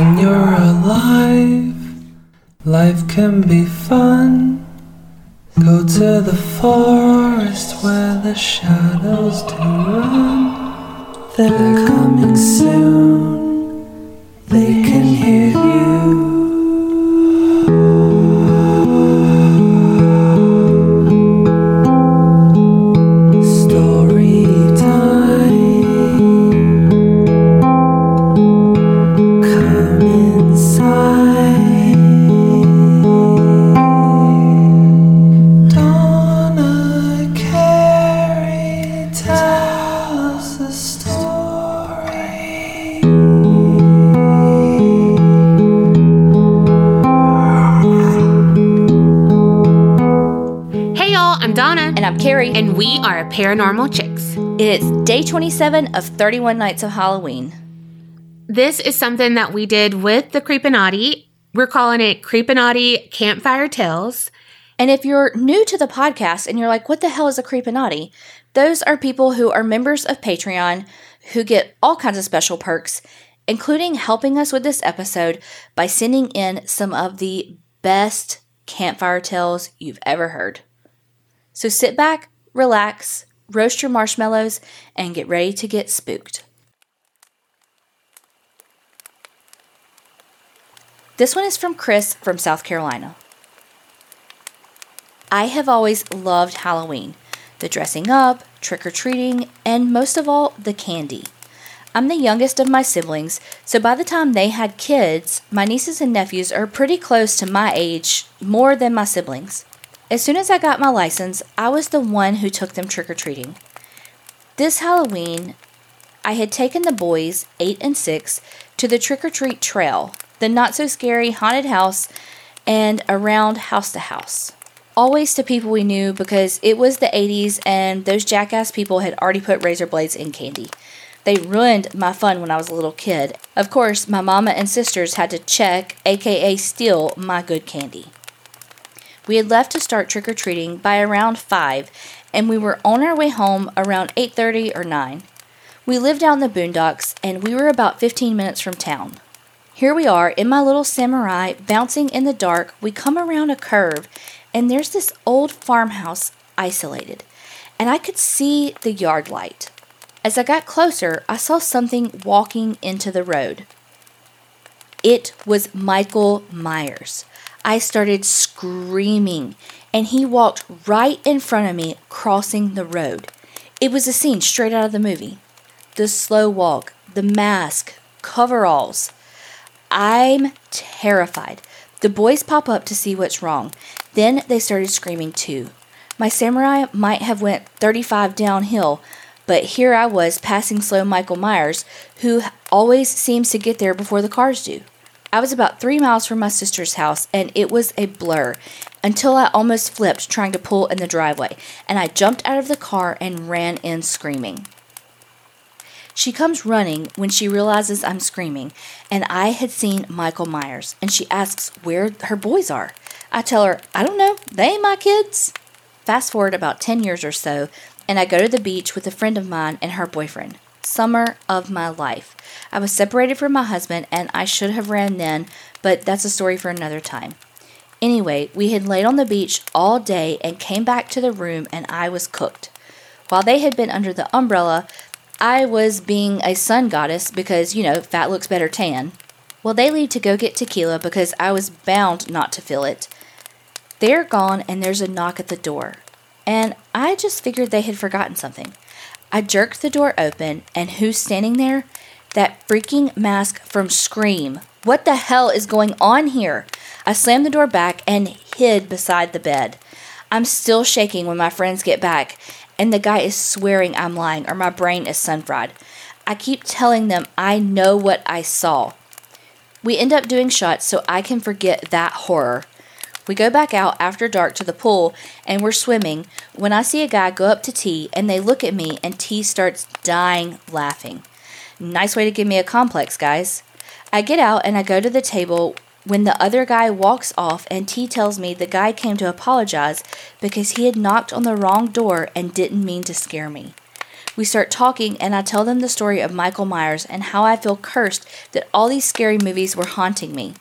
when you're alive, life can be fun. Go to the forest where the shadows do run. They're coming soon, they Paranormal Chicks. it is day 27 of 31 Nights of Halloween. This is something that we did with the Creepinati. We're calling it Creepinati Campfire Tales. And if you're new to the podcast and you're like, what the hell is a Creepinati? Those are people who are members of Patreon who get all kinds of special perks, including helping us with this episode by sending in some of the best campfire tales you've ever heard. So sit back, relax, roast your marshmallows, and get ready to get spooked. This one is from Chris from South Carolina. I have always loved Halloween the dressing up, trick or treating, and most of all, the candy. I'm the youngest of my siblings, so by the time they had kids, my nieces and nephews are pretty close to my age, more than my siblings. As soon as I got my license, I was the one who took them trick or treating. This Halloween, I had taken the boys, 8 and 6, to the trick or treat trail, the not so scary haunted house, and around house to house. Always to people we knew because it was the 80s and those jackass people had already put razor blades in candy. They ruined my fun when I was a little kid. Of course, my mama and sisters had to check, aka steal, my good candy. We had left to start trick or treating by around 5 and we were on our way home around 8:30 or 9. We lived out in the boondocks and we were about 15 minutes from town. Here we are in my little samurai bouncing in the dark. We come around a curve and there's this old farmhouse isolated and I could see the yard light. As I got closer, I saw something walking into the road. It was Michael Myers. I started screaming, and he walked right in front of me, crossing the road. It was a scene straight out of the movie. The slow walk, the mask, coveralls. I'm terrified. The boys pop up to see what's wrong. Then they started screaming too. My samurai might have went 35 downhill, but here I was passing slow Michael Myers, who always seems to get there before the cars do. I was about three miles from my sister's house, and it was a blur until I almost flipped trying to pull in the driveway, and I jumped out of the car and ran in screaming. She comes running when she realizes I'm screaming, and I had seen Michael Myers, and she asks where her boys are. I tell her, I don't know, they ain't my kids. Fast forward about 10 years or so, and I go to the beach with a friend of mine and her boyfriend. Summer of my life. I was separated from my husband, and I should have ran then, but that's a story for another time. Anyway, we had laid on the beach all day and came back to the room, and I was cooked. While they had been under the umbrella, I was being a sun goddess because, you know, fat looks better tan. Well, they leave to go get tequila because I was bound not to feel it. They're gone, and there's a knock at the door. And I just figured they had forgotten something. I jerked the door open, and who's standing there? That freaking mask from Scream. What the hell is going on here? I slammed the door back and hid beside the bed. I'm still shaking when my friends get back, and the guy is swearing I'm lying or my brain is sun fried. I keep telling them I know what I saw. We end up doing shots so I can forget that horror. We go back out after dark to the pool and we're swimming when I see a guy go up to T and they look at me and T starts dying laughing. Nice way to give me a complex, guys. I get out and I go to the table when the other guy walks off and T tells me the guy came to apologize because he had knocked on the wrong door and didn't mean to scare me. We start talking, and I tell them the story of Michael Myers and how I feel cursed that all these scary movies were haunting me.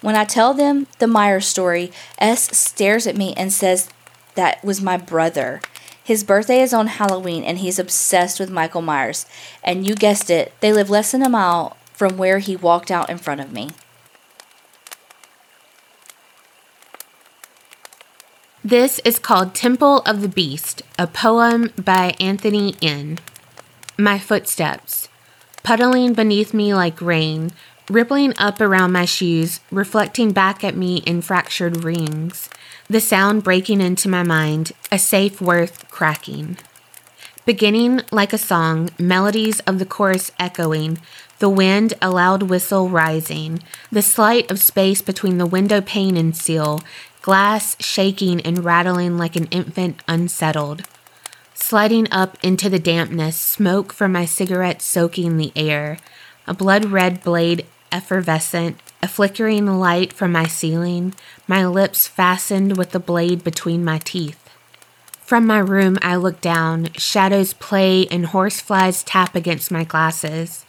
When I tell them the Myers story, S stares at me and says that was my brother. His birthday is on Halloween, and he's obsessed with Michael Myers. And you guessed it, they live less than a mile from where he walked out in front of me. This is called Temple of the Beast, a poem by Anthony N. My footsteps, puddling beneath me like rain, rippling up around my shoes, reflecting back at me in fractured rings, the sound breaking into my mind, a safe worth cracking. Beginning like a song, melodies of the chorus echoing, the wind a loud whistle rising, the slight of space between the window pane and seal, glass shaking and rattling like an infant unsettled. Sliding up into the dampness, smoke from my cigarette soaking the air, a blood red blade effervescent, a flickering light from my ceiling, my lips fastened with the blade between my teeth. From my room, I look down, shadows play and horseflies tap against my glasses.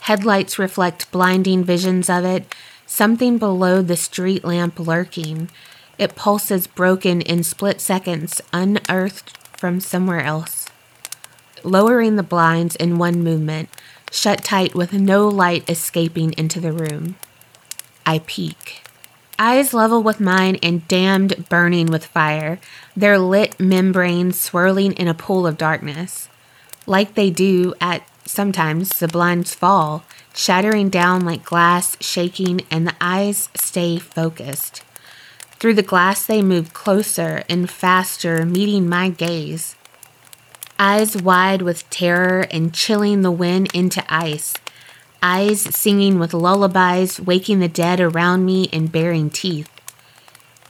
Headlights reflect blinding visions of it, something below the street lamp lurking. It pulses broken in split seconds, unearthed from somewhere else. Lowering the blinds in one movement, shut tight with no light escaping into the room. I peek. Eyes level with mine and damned burning with fire, their lit membranes swirling in a pool of darkness. Like they do at sometimes the blinds fall, shattering down like glass, shaking, and the eyes stay focused. Through the glass, they move closer and faster, meeting my gaze. Eyes wide with terror and chilling the wind into ice. Eyes singing with lullabies, waking the dead around me and baring teeth.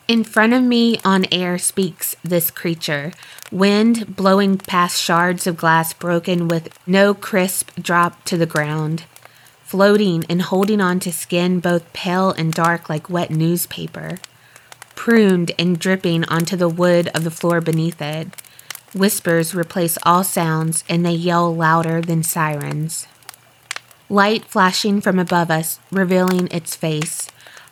In front of me on air speaks this creature, wind blowing past shards of glass broken with no crisp drop to the ground, floating and holding on to skin both pale and dark like wet newspaper, pruned and dripping onto the wood of the floor beneath it. Whispers replace all sounds and they yell louder than sirens. Light flashing from above us, revealing its face.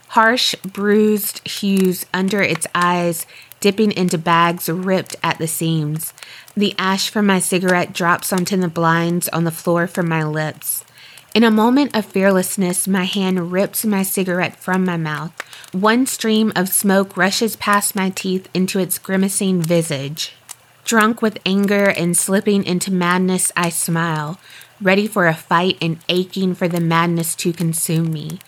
Harsh, bruised hues under its eyes, dipping into bags ripped at the seams. The ash from my cigarette drops onto the blinds on the floor from my lips. In a moment of fearlessness, my hand rips my cigarette from my mouth. One stream of smoke rushes past my teeth into its grimacing visage. Drunk with anger and slipping into madness, I smile, ready for a fight and aching for the madness to consume me.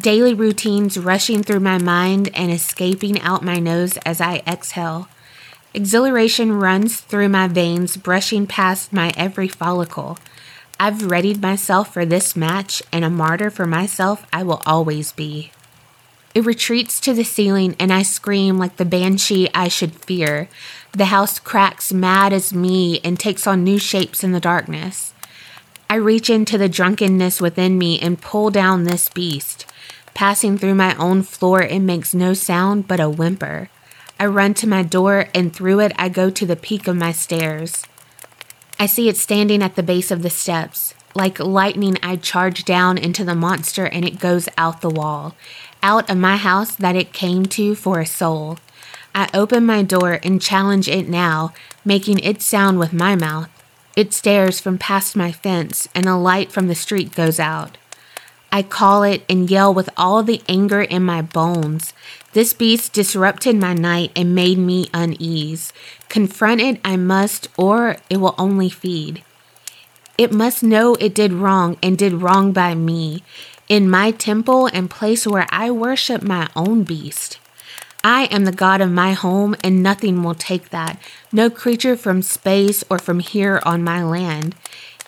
Daily routines rushing through my mind and escaping out my nose as I exhale. Exhilaration runs through my veins, brushing past my every follicle. I've readied myself for this match, and a martyr for myself I will always be. It retreats to the ceiling, and I scream like the banshee I should fear. The house cracks mad as me and takes on new shapes in the darkness. I reach into the drunkenness within me and pull down this beast. Passing through my own floor, it makes no sound but a whimper. I run to my door, and through it, I go to the peak of my stairs. I see it standing at the base of the steps. Like lightning, I charge down into the monster, and it goes out the wall, out of my house that it came to for a soul. I open my door and challenge it now, making it sound with my mouth. It stares from past my fence, and a light from the street goes out. I call it and yell with all the anger in my bones. This beast disrupted my night and made me unease. Confront it I must, or it will only feed. It must know it did wrong and did wrong by me, in my temple and place where I worship my own beast. I am the God of my home, and nothing will take that. No creature from space or from here on my land.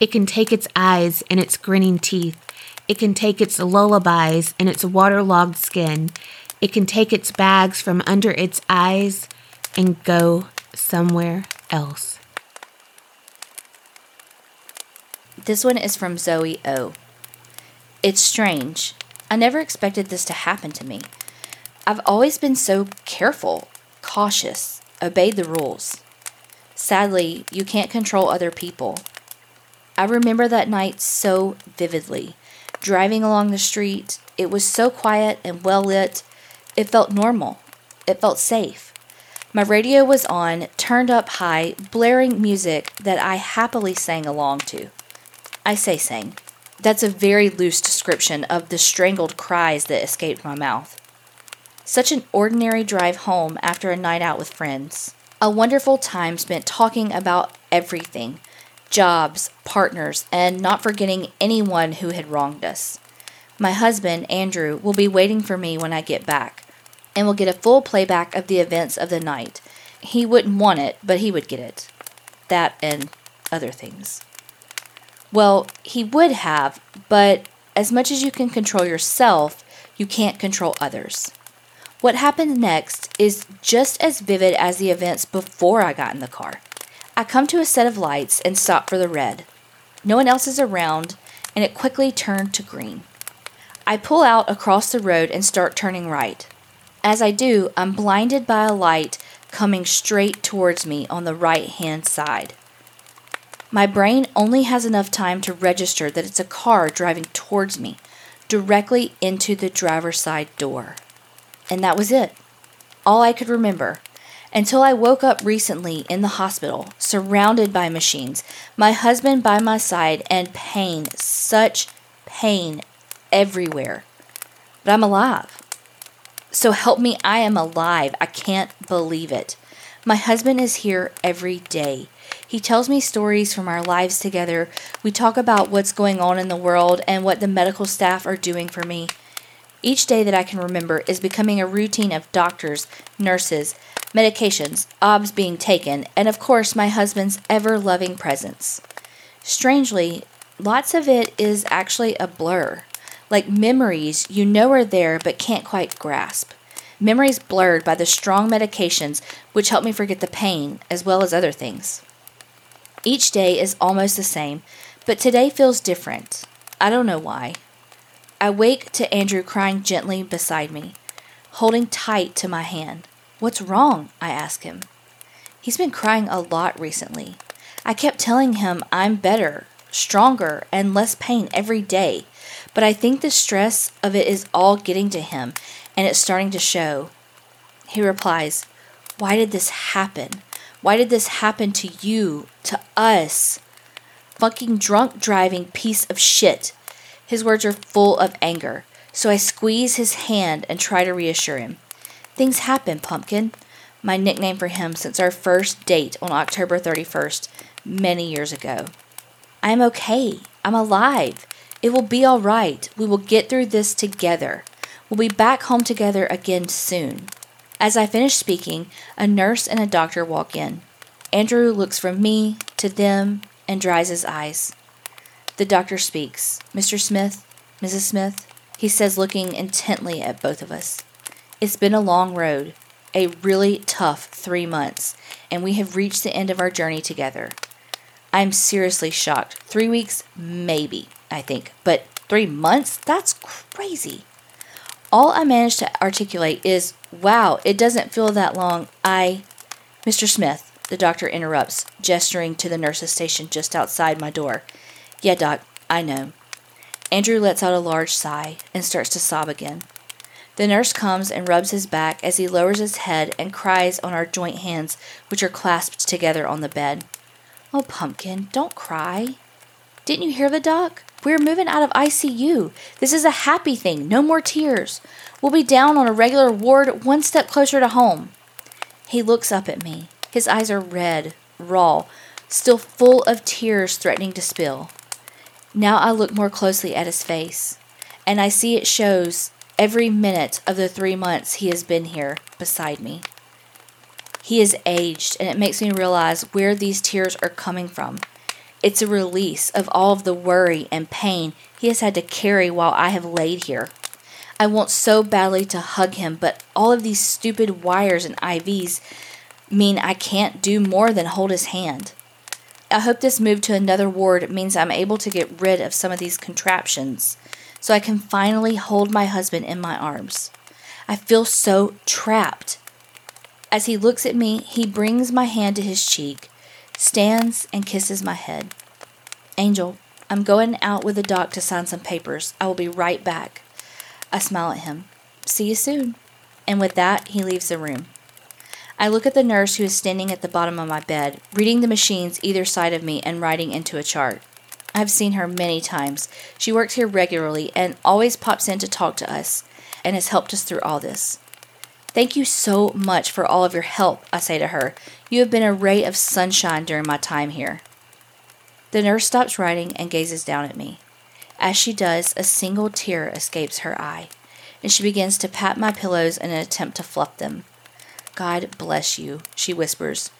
It can take its eyes and its grinning teeth. It can take its lullabies and its waterlogged skin. It can take its bags from under its eyes and go somewhere else. This one is from Zoe O. It's strange. I never expected this to happen to me. I've always been so careful, cautious, obeyed the rules. Sadly, you can't control other people. I remember that night so vividly. Driving along the street, it was so quiet and well lit. It felt normal. It felt safe. My radio was on, turned up high, blaring music that I happily sang along to. I say sang. That's a very loose description of the strangled cries that escaped my mouth. Such an ordinary drive home after a night out with friends. A wonderful time spent talking about everything jobs, partners, and not forgetting anyone who had wronged us. My husband, Andrew, will be waiting for me when I get back and will get a full playback of the events of the night. He wouldn't want it, but he would get it. That and other things. Well, he would have, but as much as you can control yourself, you can't control others. What happened next is just as vivid as the events before I got in the car. I come to a set of lights and stop for the red. No one else is around, and it quickly turned to green. I pull out across the road and start turning right. As I do, I'm blinded by a light coming straight towards me on the right hand side. My brain only has enough time to register that it's a car driving towards me, directly into the driver's side door. And that was it. All I could remember. Until I woke up recently in the hospital, surrounded by machines, my husband by my side, and pain, such pain everywhere. But I'm alive. So help me, I am alive. I can't believe it. My husband is here every day. He tells me stories from our lives together. We talk about what's going on in the world and what the medical staff are doing for me. Each day that I can remember is becoming a routine of doctors, nurses, medications, obs being taken, and of course my husband's ever loving presence. Strangely, lots of it is actually a blur like memories you know are there but can't quite grasp. Memories blurred by the strong medications which help me forget the pain as well as other things. Each day is almost the same, but today feels different. I don't know why. I wake to Andrew crying gently beside me, holding tight to my hand. What's wrong? I ask him. He's been crying a lot recently. I kept telling him I'm better, stronger, and less pain every day, but I think the stress of it is all getting to him and it's starting to show. He replies, Why did this happen? Why did this happen to you, to us? Fucking drunk driving piece of shit. His words are full of anger, so I squeeze his hand and try to reassure him. Things happen, Pumpkin, my nickname for him since our first date on October 31st, many years ago. I am okay. I'm alive. It will be all right. We will get through this together. We'll be back home together again soon. As I finish speaking, a nurse and a doctor walk in. Andrew looks from me to them and dries his eyes. The doctor speaks. Mr. Smith, Mrs. Smith, he says, looking intently at both of us. It's been a long road, a really tough three months, and we have reached the end of our journey together. I'm seriously shocked. Three weeks, maybe. I think. But three months? That's crazy. All I managed to articulate is, wow, it doesn't feel that long. I. Mr. Smith, the doctor interrupts, gesturing to the nurse's station just outside my door. Yeah, Doc, I know. Andrew lets out a large sigh and starts to sob again. The nurse comes and rubs his back as he lowers his head and cries on our joint hands, which are clasped together on the bed. Oh, Pumpkin, don't cry. Didn't you hear the doc? We're moving out of ICU. This is a happy thing. No more tears. We'll be down on a regular ward one step closer to home. He looks up at me. His eyes are red, raw, still full of tears threatening to spill. Now I look more closely at his face, and I see it shows every minute of the three months he has been here beside me. He is aged, and it makes me realize where these tears are coming from. It's a release of all of the worry and pain he has had to carry while I have laid here. I want so badly to hug him, but all of these stupid wires and IVs mean I can't do more than hold his hand. I hope this move to another ward means I'm able to get rid of some of these contraptions so I can finally hold my husband in my arms. I feel so trapped. As he looks at me, he brings my hand to his cheek stands and kisses my head. Angel, I'm going out with the doc to sign some papers. I will be right back. I smile at him. See you soon. And with that, he leaves the room. I look at the nurse who is standing at the bottom of my bed, reading the machines either side of me and writing into a chart. I've seen her many times. She works here regularly and always pops in to talk to us and has helped us through all this. Thank you so much for all of your help, I say to her. You have been a ray of sunshine during my time here. The nurse stops writing and gazes down at me. As she does, a single tear escapes her eye, and she begins to pat my pillows in an attempt to fluff them. God bless you, she whispers.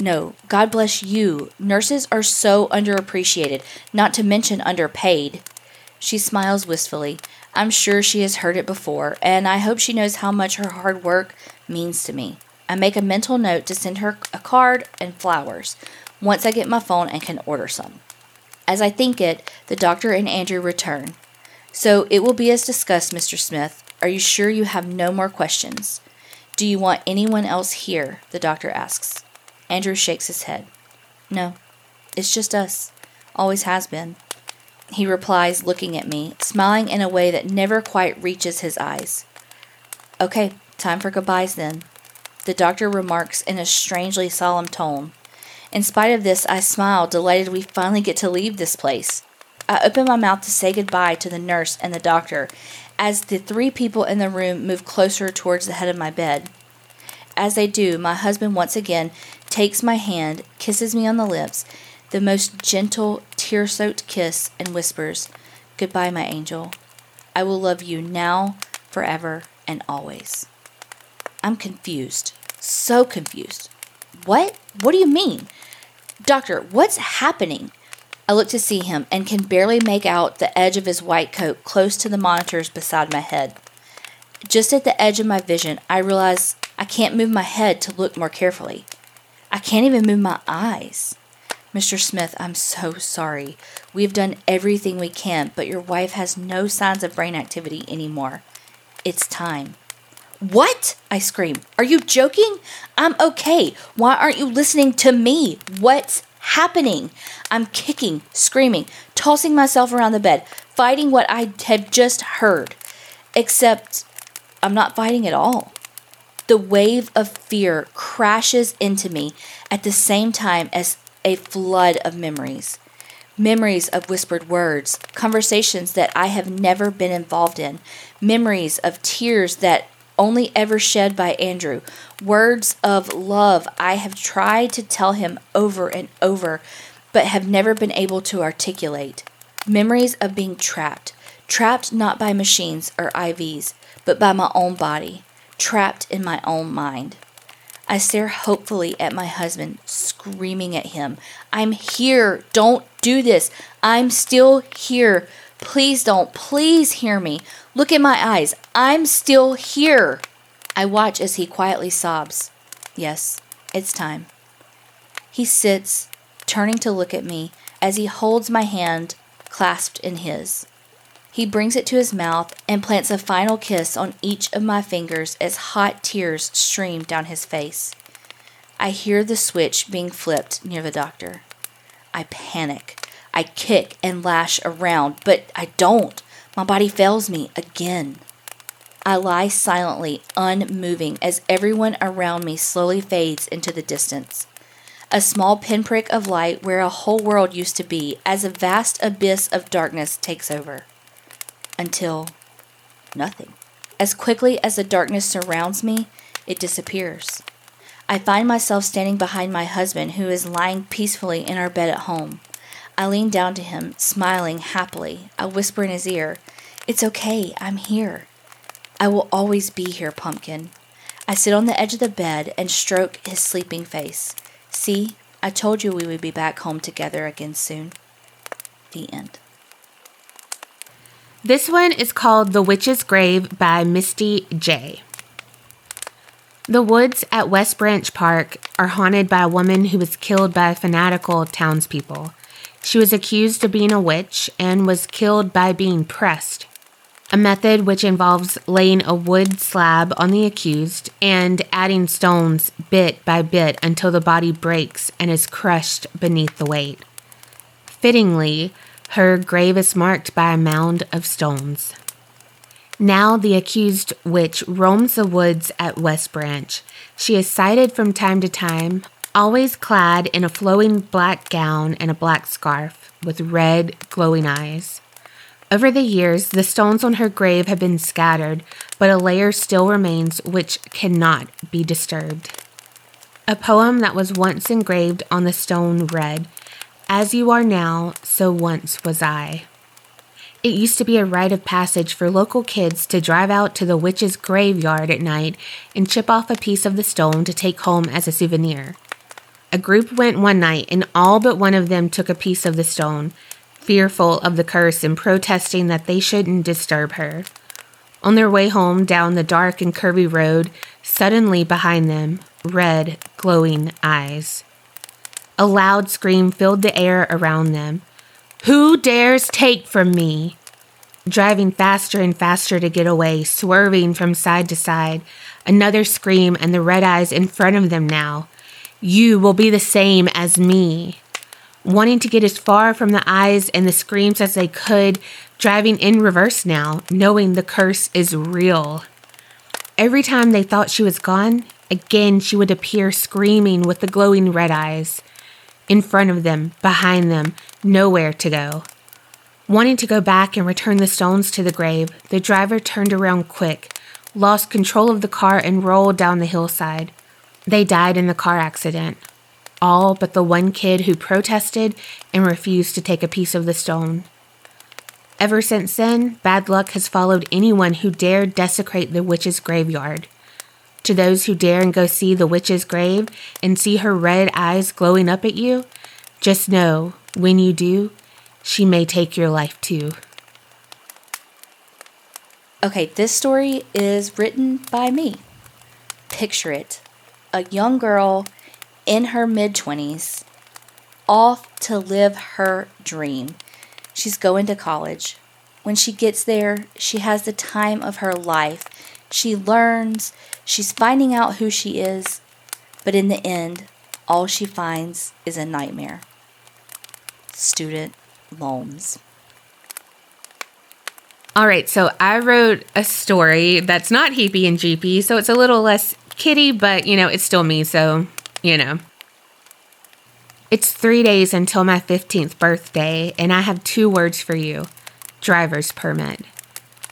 No, God bless you. Nurses are so underappreciated, not to mention underpaid. She smiles wistfully. I'm sure she has heard it before, and I hope she knows how much her hard work means to me. I make a mental note to send her a card and flowers once I get my phone and can order some. As I think it, the doctor and Andrew return. So it will be as discussed, Mr. Smith. Are you sure you have no more questions? Do you want anyone else here? The doctor asks. Andrew shakes his head. No, it's just us. Always has been. He replies, looking at me, smiling in a way that never quite reaches his eyes. Okay, time for goodbyes then. The doctor remarks in a strangely solemn tone. In spite of this, I smile, delighted we finally get to leave this place. I open my mouth to say goodbye to the nurse and the doctor as the three people in the room move closer towards the head of my bed. As they do, my husband once again takes my hand, kisses me on the lips, the most gentle, tear soaked kiss, and whispers, Goodbye, my angel. I will love you now, forever, and always. I'm confused. So confused. What? What do you mean? Doctor, what's happening? I look to see him and can barely make out the edge of his white coat close to the monitors beside my head. Just at the edge of my vision, I realize I can't move my head to look more carefully. I can't even move my eyes. Mr. Smith, I'm so sorry. We have done everything we can, but your wife has no signs of brain activity anymore. It's time. What? I scream. Are you joking? I'm okay. Why aren't you listening to me? What's happening? I'm kicking, screaming, tossing myself around the bed, fighting what I had just heard. Except I'm not fighting at all. The wave of fear crashes into me at the same time as a flood of memories. Memories of whispered words, conversations that I have never been involved in, memories of tears that only ever shed by Andrew, words of love I have tried to tell him over and over, but have never been able to articulate. Memories of being trapped, trapped not by machines or IVs, but by my own body, trapped in my own mind. I stare hopefully at my husband, screaming at him, I'm here. Don't do this. I'm still here. Please don't. Please hear me. Look at my eyes. I'm still here. I watch as he quietly sobs. Yes, it's time. He sits, turning to look at me as he holds my hand clasped in his. He brings it to his mouth and plants a final kiss on each of my fingers as hot tears stream down his face. I hear the switch being flipped near the doctor. I panic. I kick and lash around, but I don't. My body fails me again. I lie silently, unmoving, as everyone around me slowly fades into the distance. A small pinprick of light where a whole world used to be, as a vast abyss of darkness takes over. Until nothing. As quickly as the darkness surrounds me, it disappears. I find myself standing behind my husband, who is lying peacefully in our bed at home. I lean down to him, smiling happily. I whisper in his ear, It's okay, I'm here. I will always be here, Pumpkin. I sit on the edge of the bed and stroke his sleeping face. See, I told you we would be back home together again soon. The end. This one is called The Witch's Grave by Misty J. The woods at West Branch Park are haunted by a woman who was killed by fanatical townspeople. She was accused of being a witch and was killed by being pressed, a method which involves laying a wood slab on the accused and adding stones bit by bit until the body breaks and is crushed beneath the weight. Fittingly, her grave is marked by a mound of stones. Now the accused witch roams the woods at West Branch. She is sighted from time to time, always clad in a flowing black gown and a black scarf with red, glowing eyes. Over the years, the stones on her grave have been scattered, but a layer still remains which cannot be disturbed. A poem that was once engraved on the stone read, As you are now, so once was I. It used to be a rite of passage for local kids to drive out to the witch's graveyard at night and chip off a piece of the stone to take home as a souvenir. A group went one night, and all but one of them took a piece of the stone, fearful of the curse and protesting that they shouldn't disturb her. On their way home down the dark and curvy road, suddenly behind them, red, glowing eyes. A loud scream filled the air around them. Who dares take from me? Driving faster and faster to get away, swerving from side to side. Another scream, and the red eyes in front of them now. You will be the same as me. Wanting to get as far from the eyes and the screams as they could, driving in reverse now, knowing the curse is real. Every time they thought she was gone, again she would appear screaming with the glowing red eyes in front of them, behind them, nowhere to go. Wanting to go back and return the stones to the grave, the driver turned around quick, lost control of the car, and rolled down the hillside. They died in the car accident, all but the one kid who protested and refused to take a piece of the stone. Ever since then, bad luck has followed anyone who dared desecrate the witch's graveyard. To those who dare and go see the witch's grave and see her red eyes glowing up at you, just know when you do, she may take your life too. Okay, this story is written by me. Picture it a young girl in her mid 20s, off to live her dream. She's going to college. When she gets there, she has the time of her life. She learns, she's finding out who she is, but in the end, all she finds is a nightmare. Student loans. All right, so I wrote a story that's not Heapy and GP, so it's a little less kitty, but you know, it's still me, so you know. It's three days until my 15th birthday, and I have two words for you driver's permit.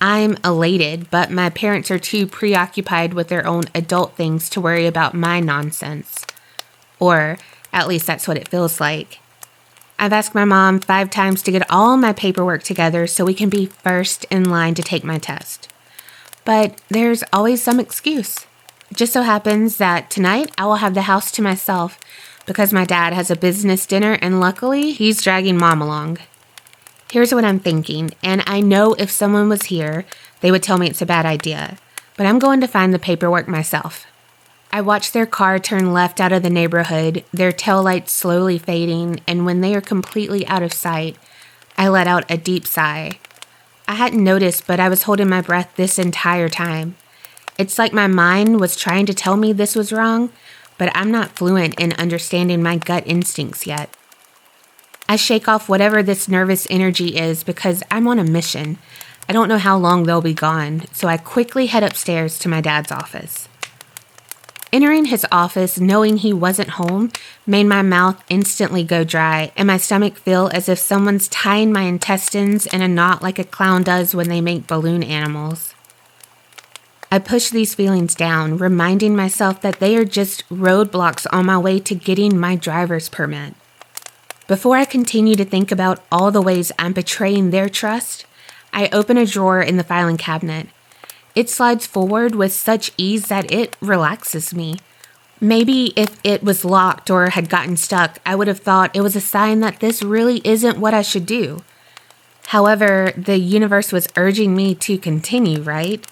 I'm elated, but my parents are too preoccupied with their own adult things to worry about my nonsense. Or at least that's what it feels like. I've asked my mom five times to get all my paperwork together so we can be first in line to take my test. But there's always some excuse. Just so happens that tonight I will have the house to myself because my dad has a business dinner and luckily he's dragging mom along. Here's what I'm thinking, and I know if someone was here, they would tell me it's a bad idea, but I'm going to find the paperwork myself. I watch their car turn left out of the neighborhood, their tail lights slowly fading, and when they are completely out of sight, I let out a deep sigh. I hadn't noticed, but I was holding my breath this entire time. It's like my mind was trying to tell me this was wrong, but I'm not fluent in understanding my gut instincts yet. I shake off whatever this nervous energy is because I'm on a mission. I don't know how long they'll be gone, so I quickly head upstairs to my dad's office. Entering his office, knowing he wasn't home, made my mouth instantly go dry and my stomach feel as if someone's tying my intestines in a knot like a clown does when they make balloon animals. I push these feelings down, reminding myself that they are just roadblocks on my way to getting my driver's permit. Before I continue to think about all the ways I'm betraying their trust, I open a drawer in the filing cabinet. It slides forward with such ease that it relaxes me. Maybe if it was locked or had gotten stuck, I would have thought it was a sign that this really isn't what I should do. However, the universe was urging me to continue, right?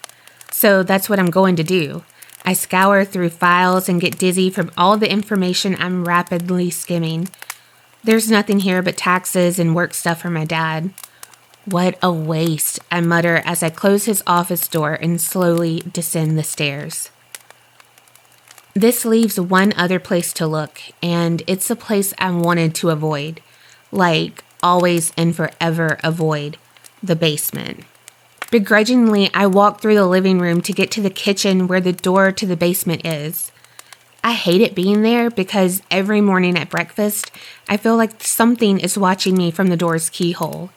So that's what I'm going to do. I scour through files and get dizzy from all the information I'm rapidly skimming. There's nothing here but taxes and work stuff for my dad. What a waste, I mutter as I close his office door and slowly descend the stairs. This leaves one other place to look, and it's a place I wanted to avoid. Like, always and forever avoid the basement. Begrudgingly, I walk through the living room to get to the kitchen where the door to the basement is. I hate it being there because every morning at breakfast, I feel like something is watching me from the door's keyhole.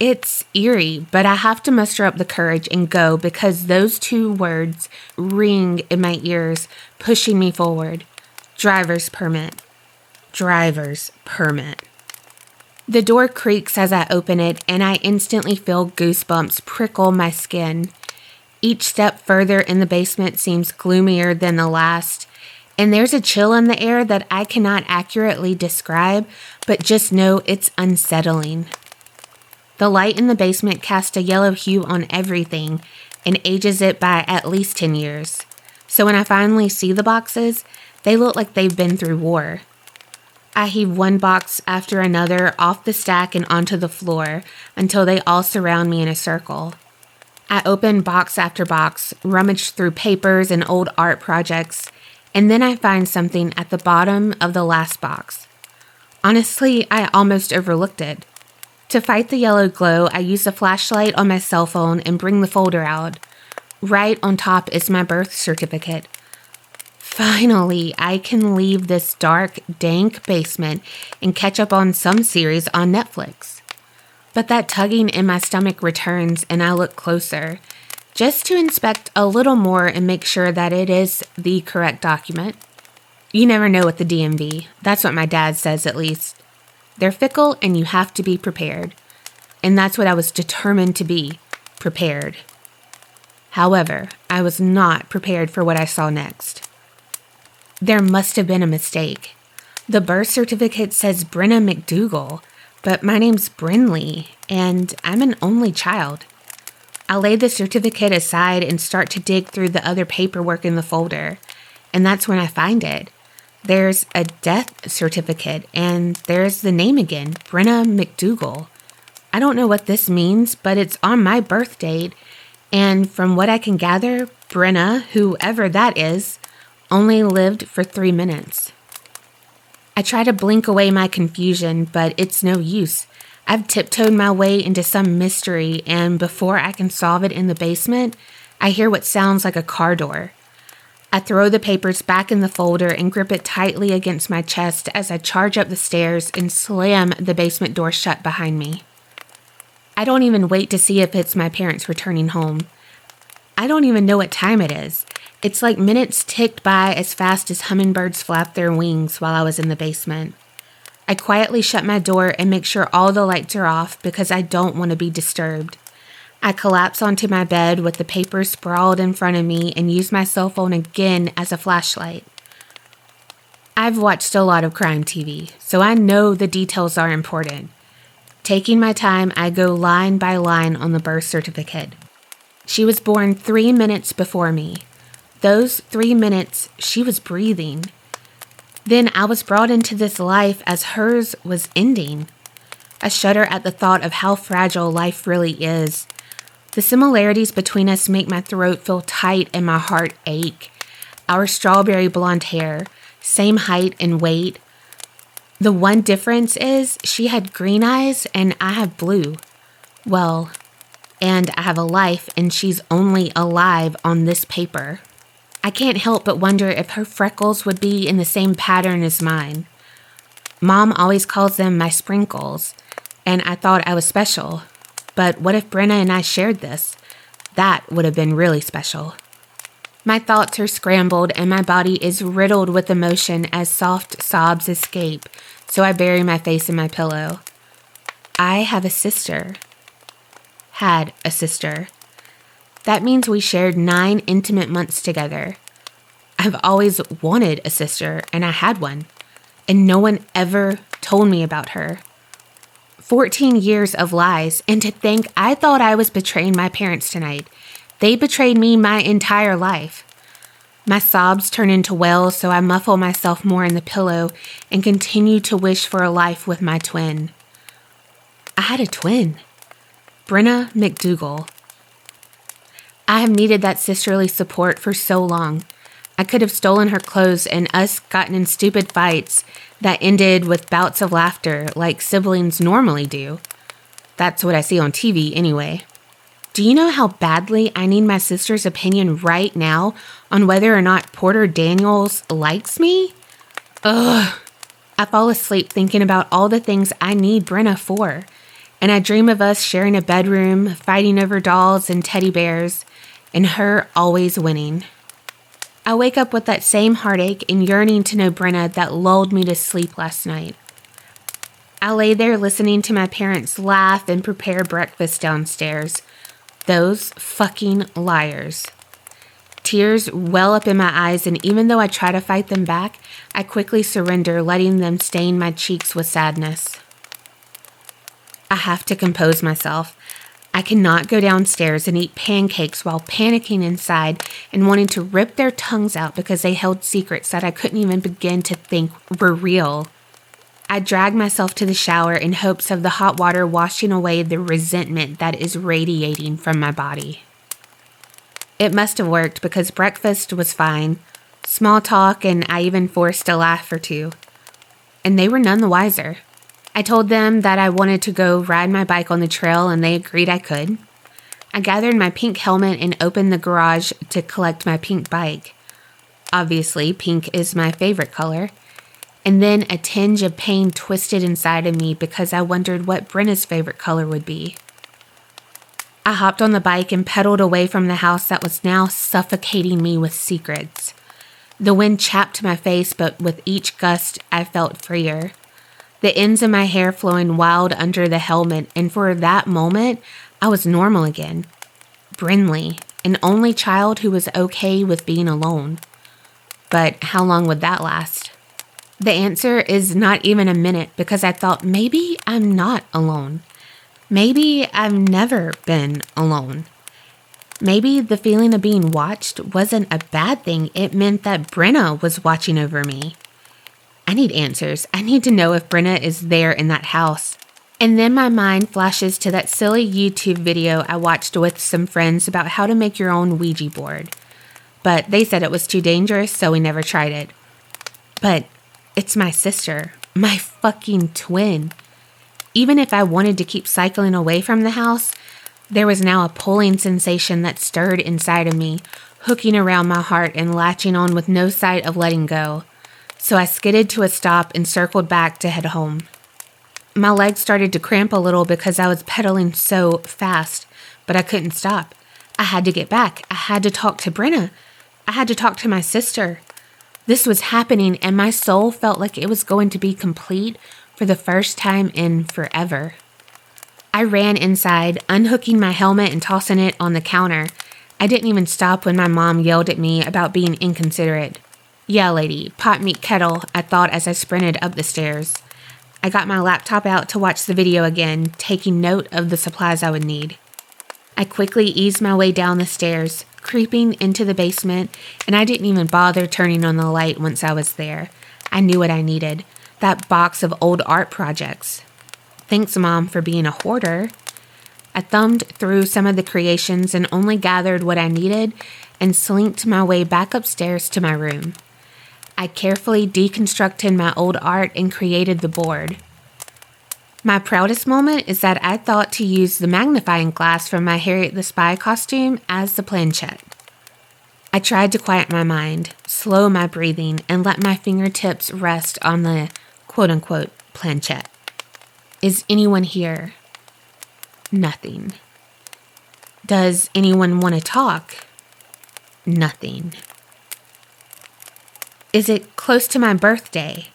It's eerie, but I have to muster up the courage and go because those two words ring in my ears, pushing me forward. Driver's permit. Driver's permit. The door creaks as I open it, and I instantly feel goosebumps prickle my skin. Each step further in the basement seems gloomier than the last, and there's a chill in the air that I cannot accurately describe, but just know it's unsettling. The light in the basement casts a yellow hue on everything and ages it by at least 10 years. So when I finally see the boxes, they look like they've been through war. I heave one box after another off the stack and onto the floor until they all surround me in a circle. I open box after box, rummage through papers and old art projects, and then I find something at the bottom of the last box. Honestly, I almost overlooked it. To fight the yellow glow, I use a flashlight on my cell phone and bring the folder out. Right on top is my birth certificate. Finally, I can leave this dark, dank basement and catch up on some series on Netflix. But that tugging in my stomach returns and I look closer, just to inspect a little more and make sure that it is the correct document. You never know with the DMV. That's what my dad says, at least. They're fickle and you have to be prepared. And that's what I was determined to be prepared. However, I was not prepared for what I saw next. There must have been a mistake. The birth certificate says Brenna McDougal, but my name's Brinley, and I'm an only child. I lay the certificate aside and start to dig through the other paperwork in the folder, and that's when I find it. There's a death certificate, and there's the name again Brenna McDougal. I don't know what this means, but it's on my birth date, and from what I can gather, Brenna, whoever that is, only lived for three minutes. I try to blink away my confusion, but it's no use. I've tiptoed my way into some mystery, and before I can solve it in the basement, I hear what sounds like a car door. I throw the papers back in the folder and grip it tightly against my chest as I charge up the stairs and slam the basement door shut behind me. I don't even wait to see if it's my parents returning home. I don't even know what time it is. It's like minutes ticked by as fast as hummingbirds flap their wings while I was in the basement. I quietly shut my door and make sure all the lights are off because I don't want to be disturbed. I collapse onto my bed with the papers sprawled in front of me and use my cell phone again as a flashlight. I've watched a lot of crime TV, so I know the details are important. Taking my time, I go line by line on the birth certificate. She was born three minutes before me. Those three minutes, she was breathing. Then I was brought into this life as hers was ending. I shudder at the thought of how fragile life really is. The similarities between us make my throat feel tight and my heart ache. Our strawberry blonde hair, same height and weight. The one difference is she had green eyes and I have blue. Well, and I have a life and she's only alive on this paper. I can't help but wonder if her freckles would be in the same pattern as mine. Mom always calls them my sprinkles, and I thought I was special. But what if Brenna and I shared this? That would have been really special. My thoughts are scrambled and my body is riddled with emotion as soft sobs escape, so I bury my face in my pillow. I have a sister. Had a sister. That means we shared nine intimate months together. I've always wanted a sister, and I had one, and no one ever told me about her. 14 years of lies, and to think I thought I was betraying my parents tonight. They betrayed me my entire life. My sobs turn into wails, so I muffle myself more in the pillow and continue to wish for a life with my twin. I had a twin, Brenna McDougal. I have needed that sisterly support for so long. I could have stolen her clothes and us gotten in stupid fights that ended with bouts of laughter like siblings normally do. That's what I see on TV anyway. Do you know how badly I need my sister's opinion right now on whether or not Porter Daniels likes me? Ugh. I fall asleep thinking about all the things I need Brenna for. And I dream of us sharing a bedroom, fighting over dolls and teddy bears, and her always winning. I wake up with that same heartache and yearning to know Brenna that lulled me to sleep last night. I lay there listening to my parents laugh and prepare breakfast downstairs. Those fucking liars. Tears well up in my eyes, and even though I try to fight them back, I quickly surrender, letting them stain my cheeks with sadness. I have to compose myself. I cannot go downstairs and eat pancakes while panicking inside and wanting to rip their tongues out because they held secrets that I couldn't even begin to think were real. I drag myself to the shower in hopes of the hot water washing away the resentment that is radiating from my body. It must have worked because breakfast was fine, small talk, and I even forced a laugh or two. And they were none the wiser. I told them that I wanted to go ride my bike on the trail, and they agreed I could. I gathered my pink helmet and opened the garage to collect my pink bike. Obviously, pink is my favorite color. And then a tinge of pain twisted inside of me because I wondered what Brenna's favorite color would be. I hopped on the bike and pedaled away from the house that was now suffocating me with secrets. The wind chapped my face, but with each gust, I felt freer. The ends of my hair flowing wild under the helmet, and for that moment, I was normal again. Brinley, an only child who was okay with being alone. But how long would that last? The answer is not even a minute because I thought maybe I'm not alone. Maybe I've never been alone. Maybe the feeling of being watched wasn't a bad thing. It meant that Brenna was watching over me. I need answers. I need to know if Brenna is there in that house. And then my mind flashes to that silly YouTube video I watched with some friends about how to make your own Ouija board. But they said it was too dangerous, so we never tried it. But it's my sister, my fucking twin. Even if I wanted to keep cycling away from the house, there was now a pulling sensation that stirred inside of me, hooking around my heart and latching on with no sight of letting go. So I skidded to a stop and circled back to head home. My legs started to cramp a little because I was pedaling so fast, but I couldn't stop. I had to get back. I had to talk to Brenna. I had to talk to my sister. This was happening, and my soul felt like it was going to be complete for the first time in forever. I ran inside, unhooking my helmet and tossing it on the counter. I didn't even stop when my mom yelled at me about being inconsiderate. Yeah, lady, pot meet kettle, I thought as I sprinted up the stairs. I got my laptop out to watch the video again, taking note of the supplies I would need. I quickly eased my way down the stairs, creeping into the basement, and I didn't even bother turning on the light once I was there. I knew what I needed that box of old art projects. Thanks, Mom, for being a hoarder. I thumbed through some of the creations and only gathered what I needed and slinked my way back upstairs to my room. I carefully deconstructed my old art and created the board. My proudest moment is that I thought to use the magnifying glass from my Harriet the Spy costume as the planchette. I tried to quiet my mind, slow my breathing, and let my fingertips rest on the quote unquote planchette. Is anyone here? Nothing. Does anyone want to talk? Nothing. Is it close to my birthday?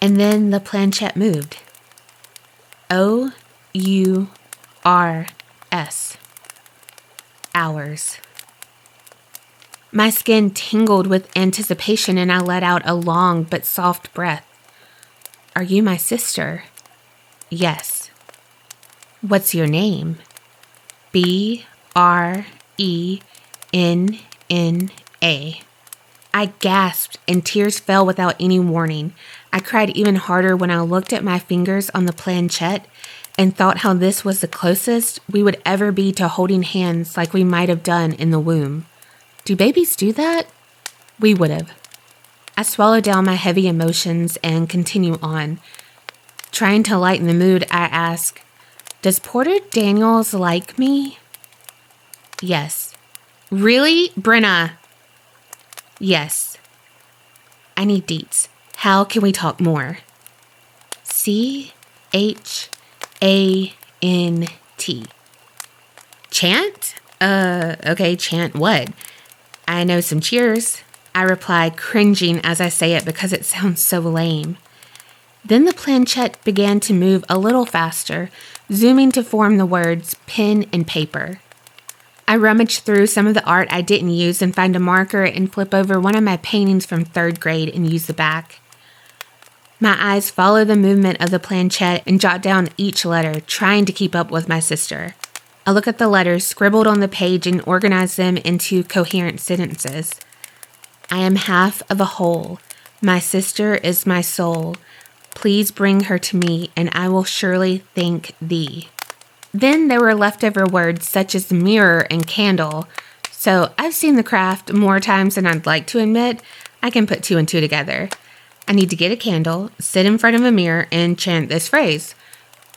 And then the planchette moved. O U R S. Hours. My skin tingled with anticipation and I let out a long but soft breath. Are you my sister? Yes. What's your name? B R E N N A. I gasped and tears fell without any warning. I cried even harder when I looked at my fingers on the planchette and thought how this was the closest we would ever be to holding hands like we might have done in the womb. Do babies do that? We would have. I swallow down my heavy emotions and continue on. Trying to lighten the mood, I ask, Does Porter Daniels like me? Yes. Really, Brenna? Yes. I need deets. How can we talk more? C H A N T. Chant? Uh, okay, chant what? I know some cheers. I reply, cringing as I say it because it sounds so lame. Then the planchette began to move a little faster, zooming to form the words pen and paper. I rummage through some of the art I didn't use and find a marker and flip over one of my paintings from third grade and use the back. My eyes follow the movement of the planchette and jot down each letter, trying to keep up with my sister. I look at the letters scribbled on the page and organize them into coherent sentences. I am half of a whole. My sister is my soul. Please bring her to me, and I will surely thank thee. Then there were leftover words such as mirror and candle. So I've seen the craft more times than I'd like to admit. I can put two and two together. I need to get a candle, sit in front of a mirror, and chant this phrase.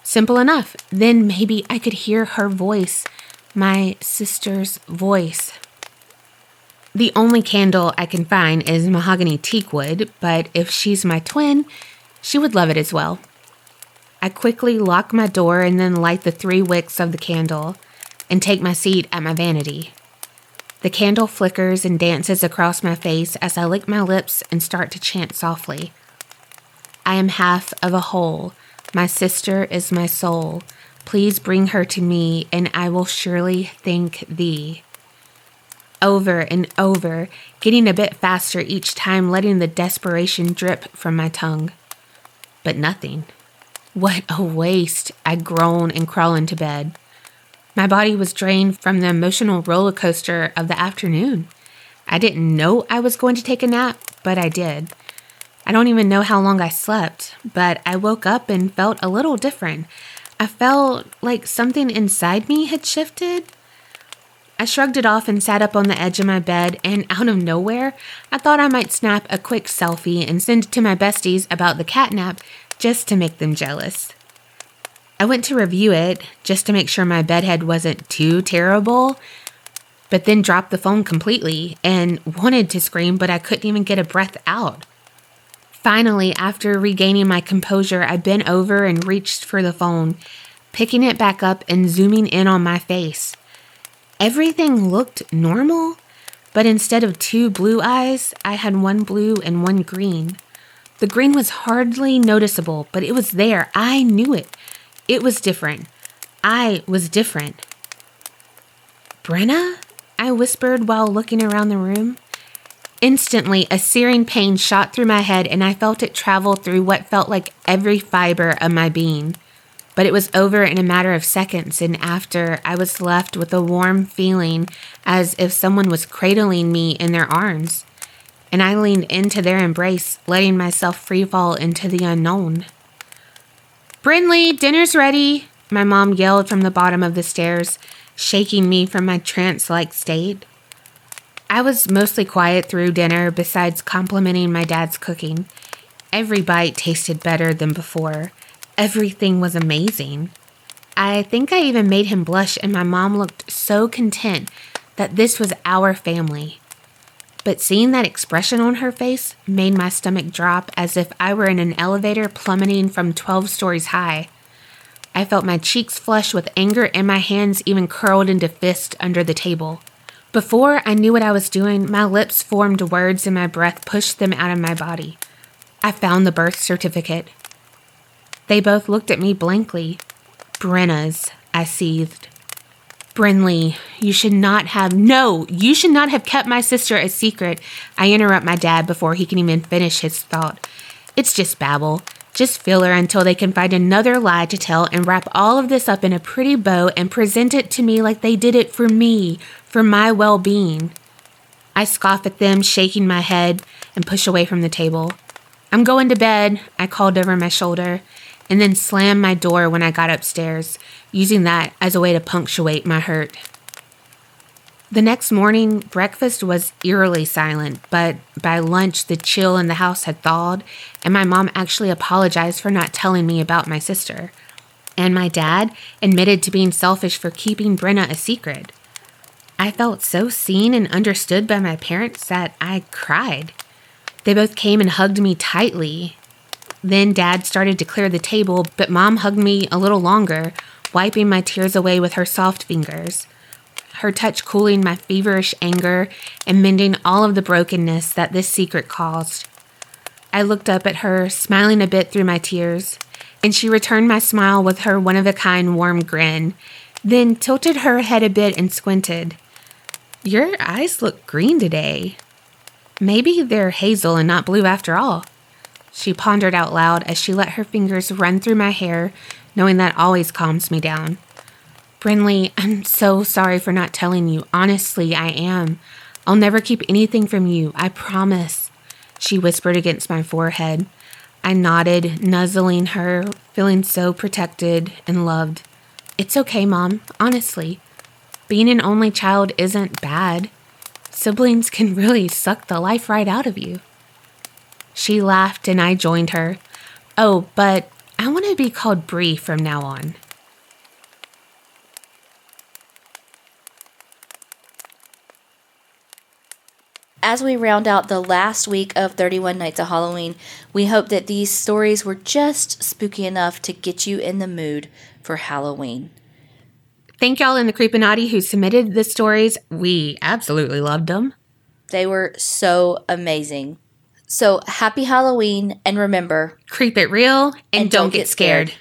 Simple enough. Then maybe I could hear her voice, my sister's voice. The only candle I can find is mahogany teakwood, but if she's my twin, she would love it as well. I quickly lock my door and then light the three wicks of the candle and take my seat at my vanity. The candle flickers and dances across my face as I lick my lips and start to chant softly. I am half of a whole. My sister is my soul. Please bring her to me, and I will surely thank thee. Over and over, getting a bit faster each time, letting the desperation drip from my tongue. But nothing. What a waste! I groan and crawl into bed. My body was drained from the emotional roller coaster of the afternoon. I didn't know I was going to take a nap, but I did. I don't even know how long I slept, but I woke up and felt a little different. I felt like something inside me had shifted. I shrugged it off and sat up on the edge of my bed, and out of nowhere, I thought I might snap a quick selfie and send it to my besties about the catnap just to make them jealous. I went to review it just to make sure my bedhead wasn't too terrible, but then dropped the phone completely and wanted to scream, but I couldn't even get a breath out. Finally, after regaining my composure, I bent over and reached for the phone, picking it back up and zooming in on my face. Everything looked normal, but instead of two blue eyes, I had one blue and one green. The green was hardly noticeable, but it was there. I knew it. It was different. I was different. Brenna? I whispered while looking around the room. Instantly, a searing pain shot through my head, and I felt it travel through what felt like every fiber of my being. But it was over in a matter of seconds, and after, I was left with a warm feeling as if someone was cradling me in their arms. And I leaned into their embrace, letting myself free fall into the unknown. Brinley, dinner's ready, my mom yelled from the bottom of the stairs, shaking me from my trance like state. I was mostly quiet through dinner, besides complimenting my dad's cooking. Every bite tasted better than before. Everything was amazing. I think I even made him blush, and my mom looked so content that this was our family. But seeing that expression on her face made my stomach drop as if I were in an elevator plummeting from 12 stories high. I felt my cheeks flush with anger and my hands even curled into fists under the table. Before I knew what I was doing, my lips formed words and my breath pushed them out of my body. I found the birth certificate. They both looked at me blankly. Brenna's, I seethed. Brinley, you should not have. No, you should not have kept my sister a secret. I interrupt my dad before he can even finish his thought. It's just babble. Just filler until they can find another lie to tell and wrap all of this up in a pretty bow and present it to me like they did it for me, for my well being. I scoff at them, shaking my head, and push away from the table. I'm going to bed, I called over my shoulder, and then slammed my door when I got upstairs, using that as a way to punctuate my hurt. The next morning, breakfast was eerily silent, but by lunch, the chill in the house had thawed, and my mom actually apologized for not telling me about my sister. And my dad admitted to being selfish for keeping Brenna a secret. I felt so seen and understood by my parents that I cried. They both came and hugged me tightly. Then dad started to clear the table, but mom hugged me a little longer, wiping my tears away with her soft fingers her touch cooling my feverish anger and mending all of the brokenness that this secret caused. I looked up at her, smiling a bit through my tears, and she returned my smile with her one of a kind warm grin, then tilted her head a bit and squinted. Your eyes look green today. Maybe they're hazel and not blue after all. She pondered out loud as she let her fingers run through my hair, knowing that always calms me down. Brinley, I'm so sorry for not telling you. Honestly, I am. I'll never keep anything from you. I promise. She whispered against my forehead. I nodded, nuzzling her, feeling so protected and loved. It's okay, Mom, honestly. Being an only child isn't bad. Siblings can really suck the life right out of you. She laughed and I joined her. Oh, but I want to be called Bree from now on. As we round out the last week of 31 Nights of Halloween, we hope that these stories were just spooky enough to get you in the mood for Halloween. Thank y'all in the Creepinati who submitted the stories. We absolutely loved them. They were so amazing. So happy Halloween, and remember Creep it real and, And don't, don't get get scared. scared.